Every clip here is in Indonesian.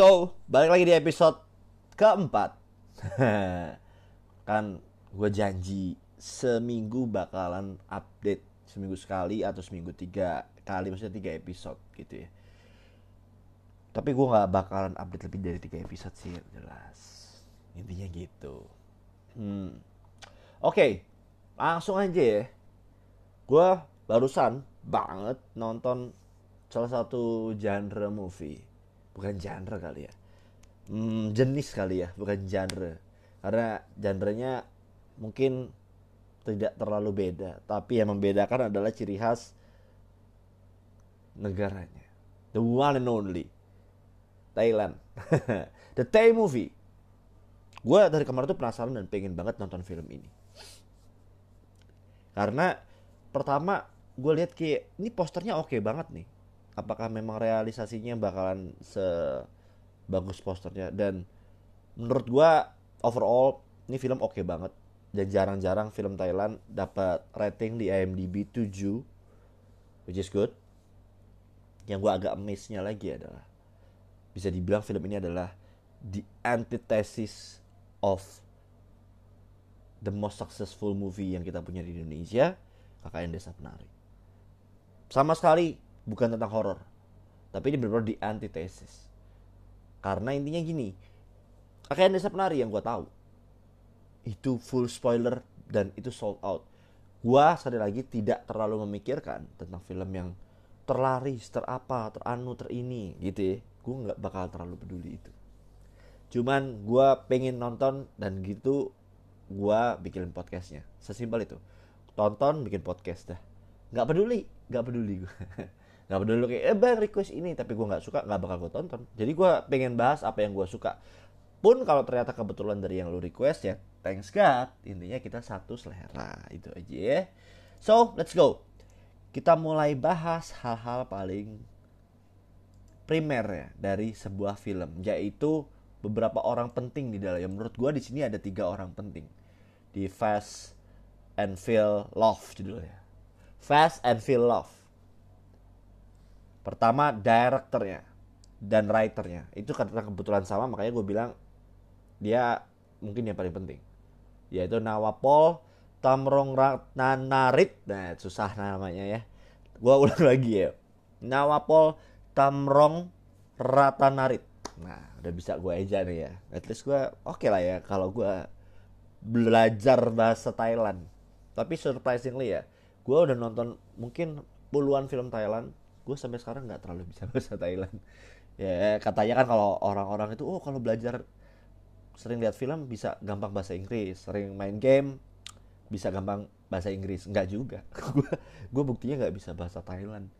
So, balik lagi di episode keempat. kan gue janji seminggu bakalan update seminggu sekali atau seminggu tiga kali maksudnya tiga episode gitu ya. Tapi gue nggak bakalan update lebih dari tiga episode sih jelas. Intinya gitu. Hmm. Oke, okay, langsung aja ya. Gue barusan banget nonton salah satu genre movie bukan genre kali ya. Hmm, jenis kali ya bukan genre. Karena genrenya mungkin tidak terlalu beda tapi yang membedakan adalah ciri khas negaranya. The one and only. Thailand. The Thai movie. Gue dari kemarin tuh penasaran dan pengen banget nonton film ini. Karena pertama gue lihat kayak ini posternya oke okay banget nih apakah memang realisasinya bakalan sebagus posternya? Dan menurut gua overall ini film oke okay banget. Dan jarang-jarang film Thailand dapat rating di IMDb 7 which is good. Yang gua agak amazed-nya lagi adalah bisa dibilang film ini adalah the antithesis of the most successful movie yang kita punya di Indonesia KKN Desa Penari. Sama sekali bukan tentang horor tapi ini benar-benar di antitesis. Karena intinya gini kakek desa penari yang gue tahu. Itu full spoiler dan itu sold out. Gue sekali lagi tidak terlalu memikirkan tentang film yang terlaris terapa teranu terini gitu ya. Gue nggak bakal terlalu peduli itu. Cuman gue pengen nonton dan gitu gue bikin podcastnya. Sesimpel itu. Tonton bikin podcast dah. Nggak peduli nggak peduli gue nggak peduli kayak eh bang request ini. Tapi gue nggak suka nggak bakal gue tonton. Jadi gue pengen bahas apa yang gue suka. Pun kalau ternyata kebetulan dari yang lu request ya thanks God intinya kita satu selera. Itu aja ya. So let's go. Kita mulai bahas hal-hal paling primer ya dari sebuah film yaitu beberapa orang penting di dalam. Yang menurut gue di sini ada tiga orang penting. Di Fast and Feel Love judulnya. Fast and Feel Love Pertama directornya dan writernya. Itu karena kebetulan sama makanya gue bilang dia mungkin yang paling penting. Yaitu Nawapol Tamrong Ratnanarit nah susah namanya ya. Gue ulang lagi ya. Nawapol Tamrong Ratanarit nah udah bisa gue eja nih ya. At least gue oke okay lah ya kalau gue belajar bahasa Thailand. Tapi surprisingly ya gue udah nonton mungkin puluhan film Thailand gue sampai sekarang nggak terlalu bisa bahasa Thailand. Ya katanya kan kalau orang-orang itu oh kalau belajar sering lihat film bisa gampang bahasa Inggris sering main game bisa gampang bahasa Inggris. Nggak juga. Gue buktinya nggak bisa bahasa Thailand.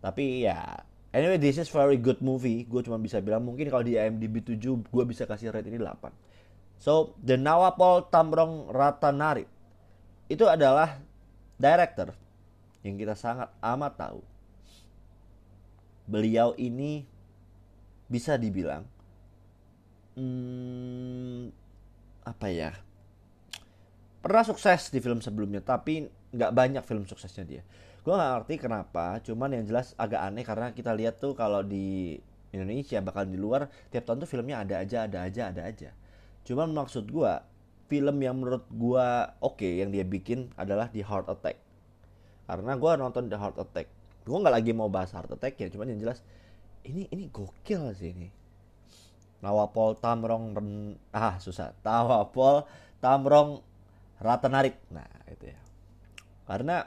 Tapi ya anyway this is very good movie. Gue cuma bisa bilang mungkin kalau di IMDb 7 gue bisa kasih rate ini 8 so The Nawapol Tamrong Ratanari. Itu adalah director yang kita sangat amat tahu beliau ini bisa dibilang hmm, apa ya pernah sukses di film sebelumnya tapi nggak banyak film suksesnya dia. Gue nggak ngerti kenapa cuman yang jelas agak aneh karena kita lihat tuh kalau di Indonesia bahkan di luar tiap tahun tuh filmnya ada aja ada aja ada aja. Cuman maksud gue film yang menurut gue oke okay, yang dia bikin adalah The Heart Attack. Karena gue nonton The Heart Attack gue nggak lagi mau bahas heart attack ya cuman yang jelas ini ini gokil sih ini. Nawapol Tamrong ah susah. Nawapol Tamrong Ratanarik. Nah itu ya. Karena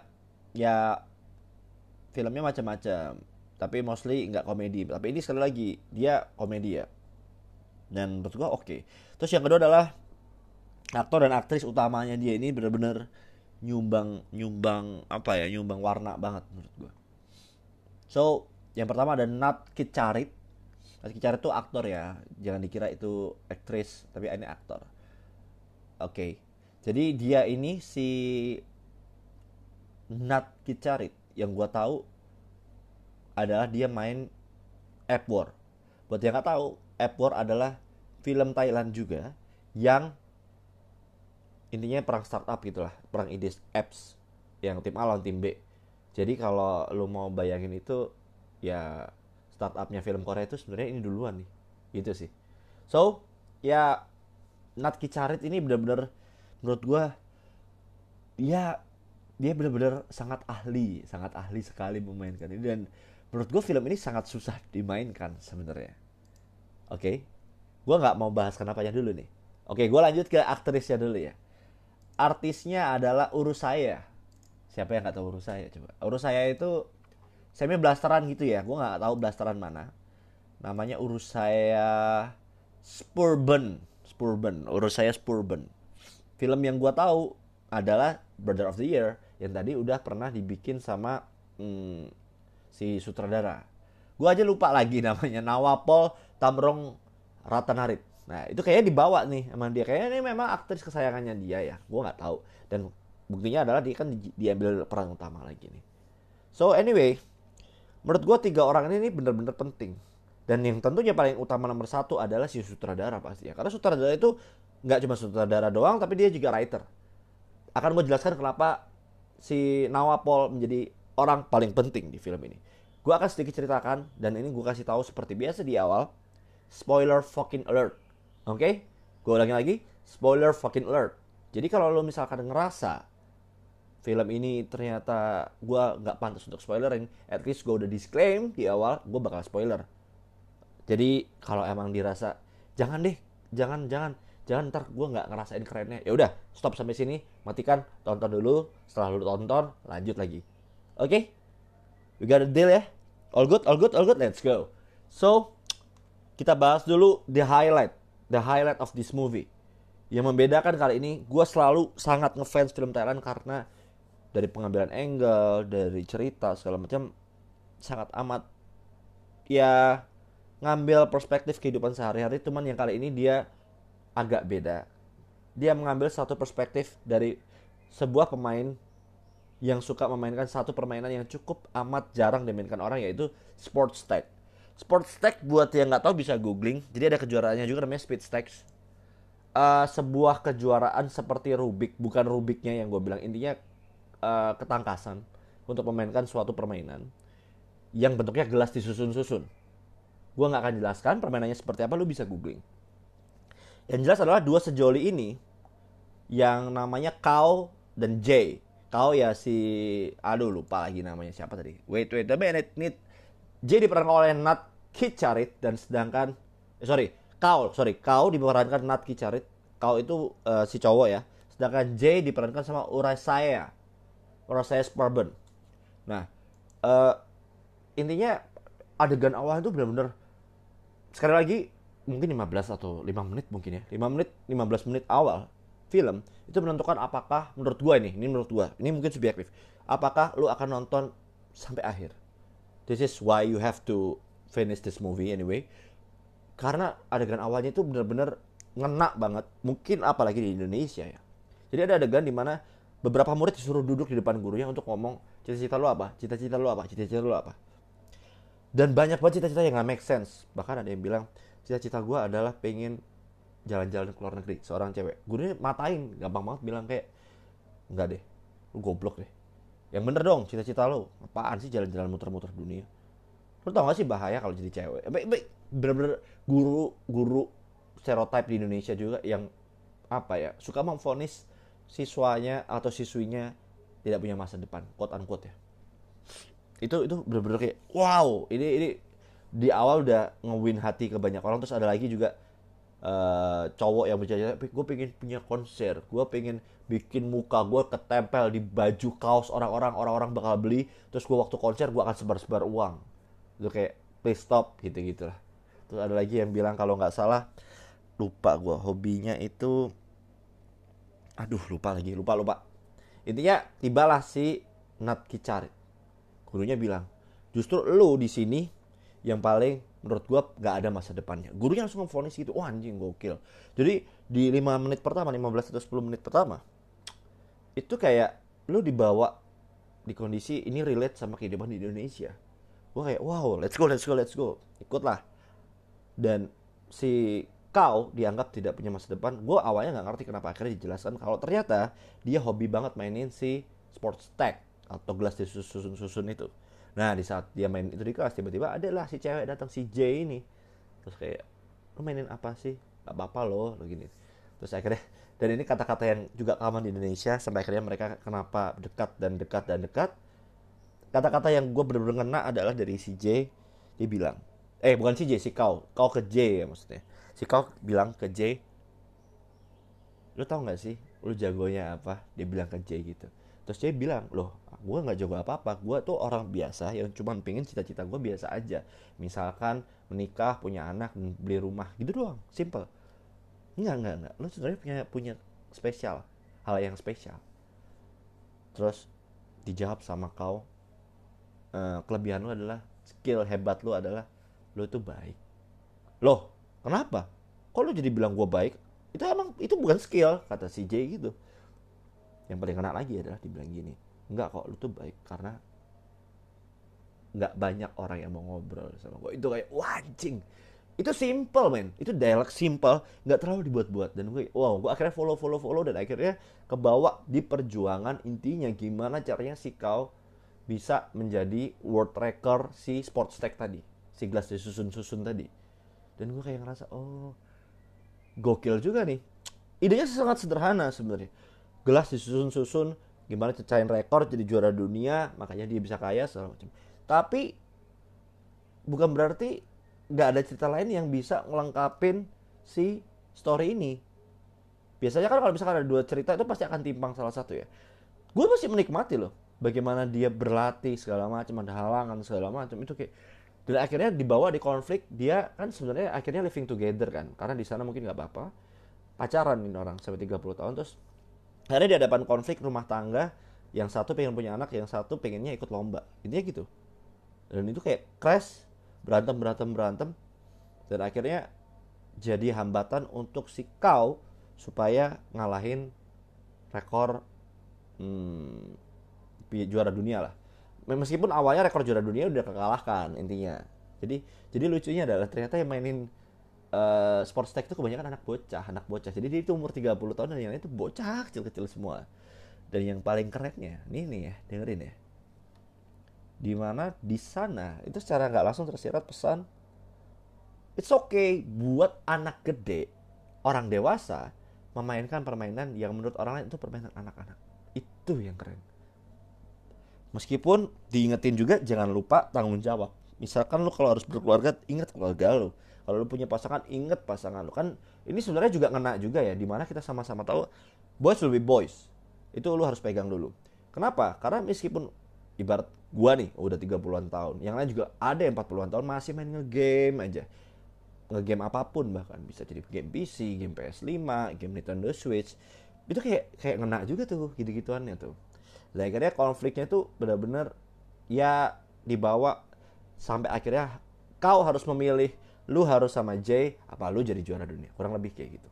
ya filmnya macam-macam tapi mostly nggak komedi. Tapi ini sekali lagi dia komedi ya. Dan menurut gua oke. Okay. terus yang kedua adalah aktor dan aktris utamanya dia ini benar-benar nyumbang nyumbang apa ya nyumbang warna banget menurut gua So, yang pertama ada Nat Kicarit. Nat Kicarit itu aktor ya, jangan dikira itu aktris, tapi ini aktor. Oke, okay. jadi dia ini si Nat Kicarit yang gue tahu adalah dia main App War. Buat yang nggak tahu, App War adalah film Thailand juga yang intinya perang startup gitulah, perang ide apps yang tim A lawan tim B jadi kalau lo mau bayangin itu ya startupnya film Korea itu sebenarnya ini duluan nih. Gitu sih. So ya Nat Kicarit ini benar-benar menurut gua ya dia benar-benar sangat ahli sangat ahli sekali memainkan ini. Dan menurut gua film ini sangat susah dimainkan sebenarnya. Oke? Okay? gua nggak mau bahas kenapanya dulu nih. Oke okay, gua lanjut ke aktrisnya dulu ya. Artisnya adalah urus saya siapa yang nggak tahu urus saya coba. Urus saya itu semi blasteran gitu ya. Gue nggak tahu blasteran mana. Namanya urus saya Spurban Spurban urus saya Spurban film yang gue tahu adalah Brother of the Year yang tadi udah pernah dibikin sama hmm, si sutradara. Gue aja lupa lagi namanya. Nawapol Tamrong Ratanarit. Nah itu kayaknya dibawa nih sama dia. Kayaknya ini memang aktris kesayangannya dia ya. Gue nggak tahu. Dan buktinya adalah dia kan diambil peran utama lagi nih. So anyway menurut gue tiga orang ini bener-bener penting. Dan yang tentunya paling utama nomor satu adalah si sutradara pasti ya. Karena sutradara itu nggak cuma sutradara doang tapi dia juga writer. Akan gue jelaskan kenapa si Nawapol menjadi orang paling penting di film ini. Gue akan sedikit ceritakan dan ini gue kasih tahu seperti biasa di awal. Spoiler fucking alert oke? Okay? gue ulangi lagi spoiler fucking alert. Jadi kalau lo misalkan ngerasa film ini ternyata gue nggak pantas untuk spoilerin, at least gue udah disclaim di awal gue bakal spoiler. Jadi kalau emang dirasa jangan deh, jangan jangan jangan ntar gue nggak ngerasain kerennya. Ya udah stop sampai sini, matikan, tonton dulu. Setelah lu tonton, lanjut lagi. Oke, okay? we got a deal ya. All good, all good, all good. Let's go. So kita bahas dulu the highlight, the highlight of this movie. Yang membedakan kali ini, gue selalu sangat ngefans film Thailand karena dari pengambilan angle dari cerita segala macam sangat amat ya ngambil perspektif kehidupan sehari-hari cuman yang kali ini dia agak beda dia mengambil satu perspektif dari sebuah pemain yang suka memainkan satu permainan yang cukup amat jarang dimainkan orang yaitu sports tag. Sports tag buat yang nggak tahu bisa googling. Jadi ada kejuaraannya juga namanya speed stacks. Uh, sebuah kejuaraan seperti Rubik, bukan Rubiknya yang gue bilang. Intinya uh, ketangkasan untuk memainkan suatu permainan yang bentuknya gelas disusun-susun. Gue nggak akan jelaskan permainannya seperti apa, lu bisa googling. Yang jelas adalah dua sejoli ini yang namanya Kau dan J. Kau ya si, aduh lupa lagi namanya siapa tadi. Wait wait, tapi ini need J diperankan oleh Nat Kicarit dan sedangkan, eh, sorry, Kau, sorry, Kau diperankan Nat Kicarit. Kau itu uh, si cowok ya. Sedangkan J diperankan sama Urai Saya Bourbon. Nah, uh, intinya adegan awal itu benar-benar sekali lagi mungkin 15 atau 5 menit mungkin ya. 5 menit, 15 menit awal film itu menentukan apakah menurut gua ini, ini menurut gua, ini mungkin subjektif. Apakah lu akan nonton sampai akhir? This is why you have to finish this movie anyway. Karena adegan awalnya itu benar-benar ngena banget. Mungkin apalagi di Indonesia ya. Jadi ada adegan di mana beberapa murid disuruh duduk di depan gurunya untuk ngomong cita-cita lu apa, cita-cita lu apa, cita-cita lu apa. Dan banyak banget cita-cita yang gak make sense. Bahkan ada yang bilang cita-cita gue adalah pengen jalan-jalan ke luar negeri seorang cewek. Gurunya matain, gampang banget bilang kayak enggak deh, lu goblok deh. Yang bener dong cita-cita lu. Apaan sih jalan-jalan muter-muter dunia? Lu tau gak sih bahaya kalau jadi cewek? Baik, baik, bener-bener guru guru stereotype di Indonesia juga yang apa ya suka memfonis siswanya atau siswinya tidak punya masa depan quote unquote ya. Itu itu bener-bener kayak wow ini ini di awal udah ngewin hati ke banyak orang. Terus ada lagi juga uh, cowok yang bercanda gue pengen punya konser gue pengen bikin muka gue ketempel di baju kaos orang-orang orang-orang bakal beli terus gue waktu konser gue akan sebar-sebar uang. Itu kayak please stop gitu gitulah terus ada lagi yang bilang kalau nggak salah lupa gue hobinya itu aduh lupa lagi lupa lupa. Intinya tibalah si Nat Kicarit gurunya bilang justru lu di sini yang paling menurut gua gak ada masa depannya. Gurunya langsung memfonis gitu wah oh, anjing gokil. Jadi di 5 menit pertama 15 atau 10 menit pertama itu kayak lu dibawa di kondisi ini relate sama kehidupan di Indonesia. Gua kayak wow let's go let's go let's go. Ikutlah. Dan si kau dianggap tidak punya masa depan, gue awalnya nggak ngerti kenapa akhirnya dijelaskan kalau ternyata dia hobi banget mainin si sports tag atau gelas disusun-susun itu. Nah di saat dia main itu di kelas tiba-tiba adalah si cewek datang si J ini. Terus kayak lu mainin apa sih? Gak apa-apa loh lo gini. Terus akhirnya dan ini kata-kata yang juga common di Indonesia sampai akhirnya mereka kenapa dekat dan dekat dan dekat. Kata-kata yang gue bener-bener ngena adalah dari si J dia bilang eh bukan si J si kau. Kau ke J ya maksudnya si kau bilang ke J lu tau gak sih lu jagonya apa dia bilang ke J gitu terus J bilang loh gue nggak jago apa-apa gue tuh orang biasa yang cuma pengen cita-cita gue biasa aja misalkan menikah punya anak beli rumah gitu doang simple Enggak, enggak, enggak. Lu sebenarnya punya punya spesial, hal yang spesial. Terus dijawab sama kau, uh, kelebihan lu adalah skill hebat lu adalah lu tuh baik. Loh, kenapa? Kok lu jadi bilang gue baik? Itu emang itu bukan skill kata si J gitu. Yang paling kena lagi adalah dibilang gini, enggak kok lu tuh baik karena nggak banyak orang yang mau ngobrol sama gue itu kayak wajing itu simple men itu dialog simple nggak terlalu dibuat-buat dan gue wow gue akhirnya follow follow follow dan akhirnya kebawa di perjuangan intinya gimana caranya si kau bisa menjadi world record si sports tech tadi si gelas disusun-susun tadi dan gue kayak ngerasa oh gokil juga nih. Idenya sangat sederhana sebenarnya. Gelas disusun-susun gimana cacain rekor jadi juara dunia makanya dia bisa kaya segala macam. Tapi bukan berarti nggak ada cerita lain yang bisa ngelengkapin si story ini. Biasanya kan kalau misalkan ada dua cerita itu pasti akan timpang salah satu ya. Gue masih menikmati loh bagaimana dia berlatih segala macam ada halangan segala macam. Itu kayak dan akhirnya dibawa di konflik dia kan sebenarnya akhirnya living together kan. Karena di sana mungkin nggak apa-apa. Pacaran ini orang sampai 30 tahun terus akhirnya di hadapan konflik rumah tangga yang satu pengen punya anak yang satu pengennya ikut lomba. Intinya gitu. Dan itu kayak crash berantem berantem berantem. Dan akhirnya jadi hambatan untuk si kau supaya ngalahin rekor hmm, juara dunia lah meskipun awalnya rekor juara dunia udah kekalahkan intinya. Jadi jadi lucunya adalah ternyata yang mainin uh, sports tech itu kebanyakan anak bocah anak bocah. Jadi dia itu umur 30 tahun dan yang itu bocah kecil-kecil semua. Dan yang paling kerennya nih nih ya dengerin ya. Di mana di sana itu secara nggak langsung tersirat pesan it's okay buat anak gede orang dewasa memainkan permainan yang menurut orang lain itu permainan anak-anak. Itu yang keren meskipun diingetin juga jangan lupa tanggung jawab. Misalkan lu kalau harus berkeluarga ingat keluarga lu. Kalau lu punya pasangan inget pasangan lu. Kan ini sebenarnya juga ngena juga ya di mana kita sama-sama tahu boys will be boys. Itu lu harus pegang dulu. Kenapa? Karena meskipun ibarat gua nih udah 30-an tahun. Yang lain juga ada yang 40-an tahun masih main ngegame aja. Ngegame apa pun bahkan. Bisa jadi game PC, game PS5, game Nintendo Switch. Itu kayak kayak ngena juga tuh gitu-gituannya tuh dan akhirnya konfliknya tuh benar-benar ya dibawa sampai akhirnya kau harus memilih lu harus sama Jay apa lu jadi juara dunia. Kurang lebih kayak gitu.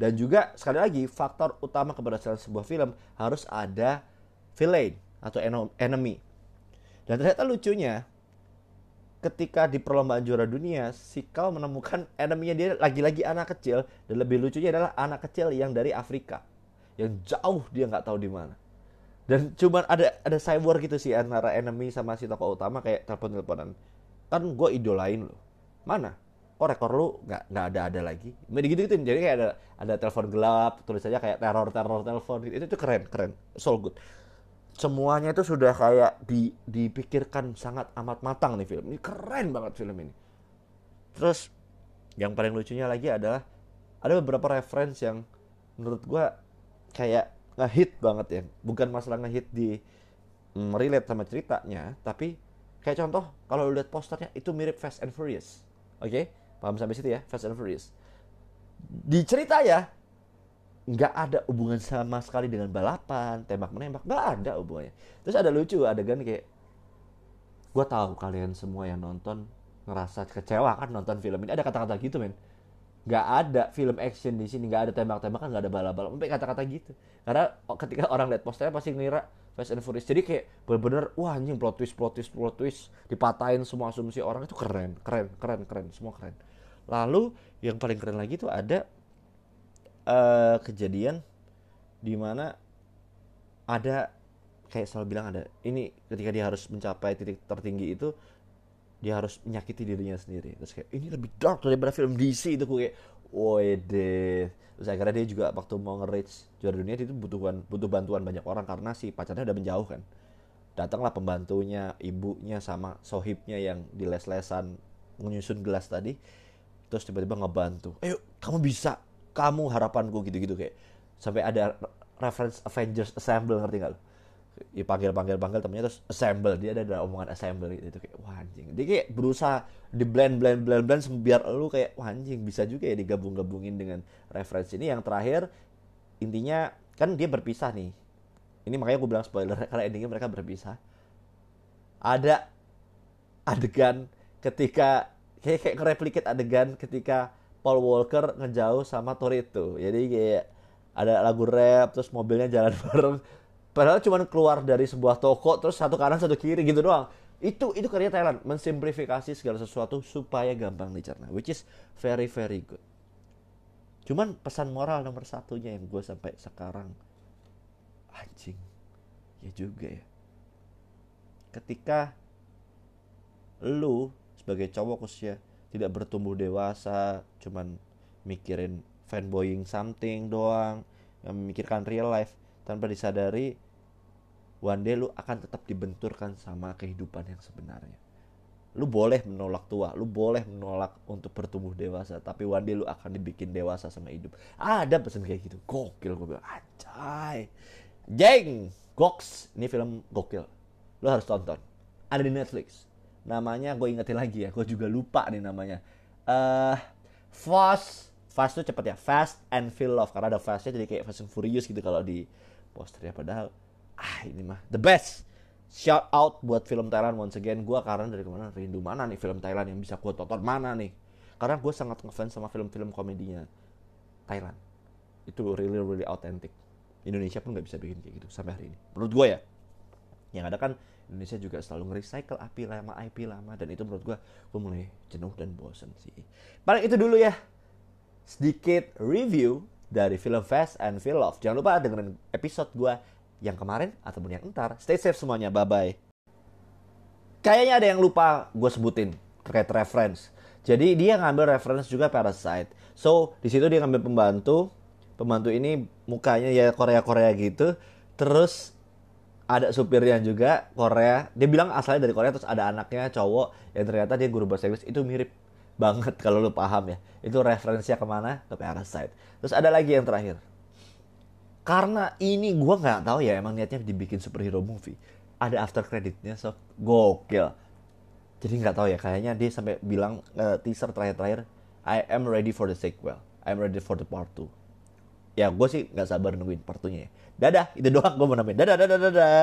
Dan juga sekali lagi faktor utama keberhasilan sebuah film harus ada villain atau enemy. Dan ternyata lucunya ketika di perlombaan juara dunia si Kal menemukan enemy-nya dia lagi-lagi anak kecil dan lebih lucunya adalah anak kecil yang dari Afrika. Yang jauh dia nggak tahu di mana dan cuman ada ada cyber gitu sih antara enemy sama si tokoh utama kayak telepon teleponan kan gue idolain lo mana? Kok rekor lu nggak nggak ada ada lagi. Gitu gitu jadi kayak ada ada telepon gelap tulis aja kayak teror teror telepon itu itu keren keren. So good. Semuanya itu sudah kayak di, dipikirkan sangat amat matang nih film ini. Keren banget film ini. Terus yang paling lucunya lagi adalah ada beberapa reference yang menurut gue kayak ngehit banget ya. Bukan masalah ngehit di mm, relate sama ceritanya tapi kayak contoh kalau lu lihat posternya itu mirip Fast and Furious. Oke? Okay? paham sampai situ ya? Fast and Furious. Di cerita ya nggak ada hubungan sama sekali dengan balapan tembak menembak nggak ada hubungannya. Terus ada lucu adegan kayak gue tahu kalian semua yang nonton ngerasa kecewa kan nonton film ini. Ada kata-kata gitu men nggak ada film action di sini nggak ada tembak-tembakan nggak ada balap-balap sampai kata-kata gitu. Karena ketika orang lihat posternya pasti ngira Fast and Furious. Jadi kayak bener-bener wah anjing plot twist plot twist plot twist. Dipatahin semua asumsi orang itu keren keren keren keren semua keren. Lalu yang paling keren lagi tuh ada uh, kejadian di mana ada kayak selalu bilang ada ini ketika dia harus mencapai titik tertinggi itu dia harus menyakiti dirinya sendiri. Terus kayak ini lebih dark daripada film DC itu gue kayak deh terus akhirnya dia juga waktu mau nge-reach juara dunia itu butuh butuh bantuan banyak orang karena si pacarnya udah menjauh kan. Datanglah pembantunya ibunya sama sohibnya yang di les-lesan menyusun gelas tadi. Terus tiba-tiba ngebantu ayo kamu bisa. Kamu harapanku gitu-gitu kayak. Sampai ada reference Avengers Assemble ngerti gak lo ya panggil panggil temennya terus assemble. Dia ada, ada omongan assemble gitu, kayak wah anjing. Dia kayak berusaha di blend blend blend blend biar lu kayak wah anjing bisa juga ya digabung gabungin dengan referensi ini. Yang terakhir intinya kan dia berpisah nih. Ini makanya gue bilang spoiler karena endingnya mereka berpisah. Ada adegan ketika kayak kayak ngereplikat adegan ketika Paul Walker ngejauh sama Torito. Jadi kayak ada lagu rap terus mobilnya jalan bareng padahal cuma keluar dari sebuah toko terus satu kanan satu kiri gitu doang. Itu itu karya Thailand. Mensimplifikasi segala sesuatu supaya gampang dicerna which is very very good. Cuman pesan moral nomor satunya yang gue sampai sekarang anjing. Ya juga ya. Ketika lu sebagai cowok usia tidak bertumbuh dewasa cuman mikirin fanboying something doang yang memikirkan real life tanpa disadari one day lu akan tetap dibenturkan sama kehidupan yang sebenarnya. Lu boleh menolak tua lu boleh menolak untuk bertumbuh dewasa tapi one day lu akan dibikin dewasa sama hidup. Ada pesan kayak gitu. Gokil gue bilang acai jeng goks ini film gokil. Lu harus tonton. Ada di Netflix. Namanya gue ingetin lagi ya gue juga lupa nih namanya. Uh, Fast. Fast tuh cepet ya. Fast and Feel Love. Karena ada Fastnya jadi kayak Fast and Furious gitu kalau di posternya. Padahal ah ini mah the best. Shout out buat film Thailand once again. Gue karena dari ke mana? Rindu mana nih film Thailand yang bisa gue tonton? Mana nih? Karena gue sangat ngefans sama film-film komedinya Thailand. Itu really really authentic. Indonesia pun nggak bisa bikin kayak gitu sampai hari ini. Menurut gue ya. Yang ada kan Indonesia juga selalu nge-recycle IP lama IP lama. Dan itu menurut gue gue mulai jenuh dan bosen sih. Paling itu dulu ya. Sedikit review dari film Fast and Feel Love jangan lupa dengerin episode gue yang kemarin ataupun yang entar stay safe semuanya. Bye bye kayaknya ada yang lupa gue sebutin terkait reference. Jadi dia ngambil reference juga Parasite. So di situ dia ngambil pembantu. Pembantu ini mukanya ya Korea Korea gitu. Terus ada supirnya juga Korea. Dia bilang asalnya dari Korea terus ada anaknya cowok yang ternyata dia guru bahasa Inggris. Itu mirip banget kalau lu paham ya. Itu referensinya ke mana? Ke Parasite. Terus ada lagi yang terakhir. Karena ini gue nggak tahu ya emang niatnya dibikin superhero movie. Ada after creditnya so gokil. Jadi nggak tahu ya kayaknya dia sampai bilang uh, teaser terakhir-terakhir I am ready for the sequel. I am ready for the part 2 ya gue sih nggak sabar nungguin part 2 nya ya. Dadah itu doang gue mau nambahin. Dadah dadah dadah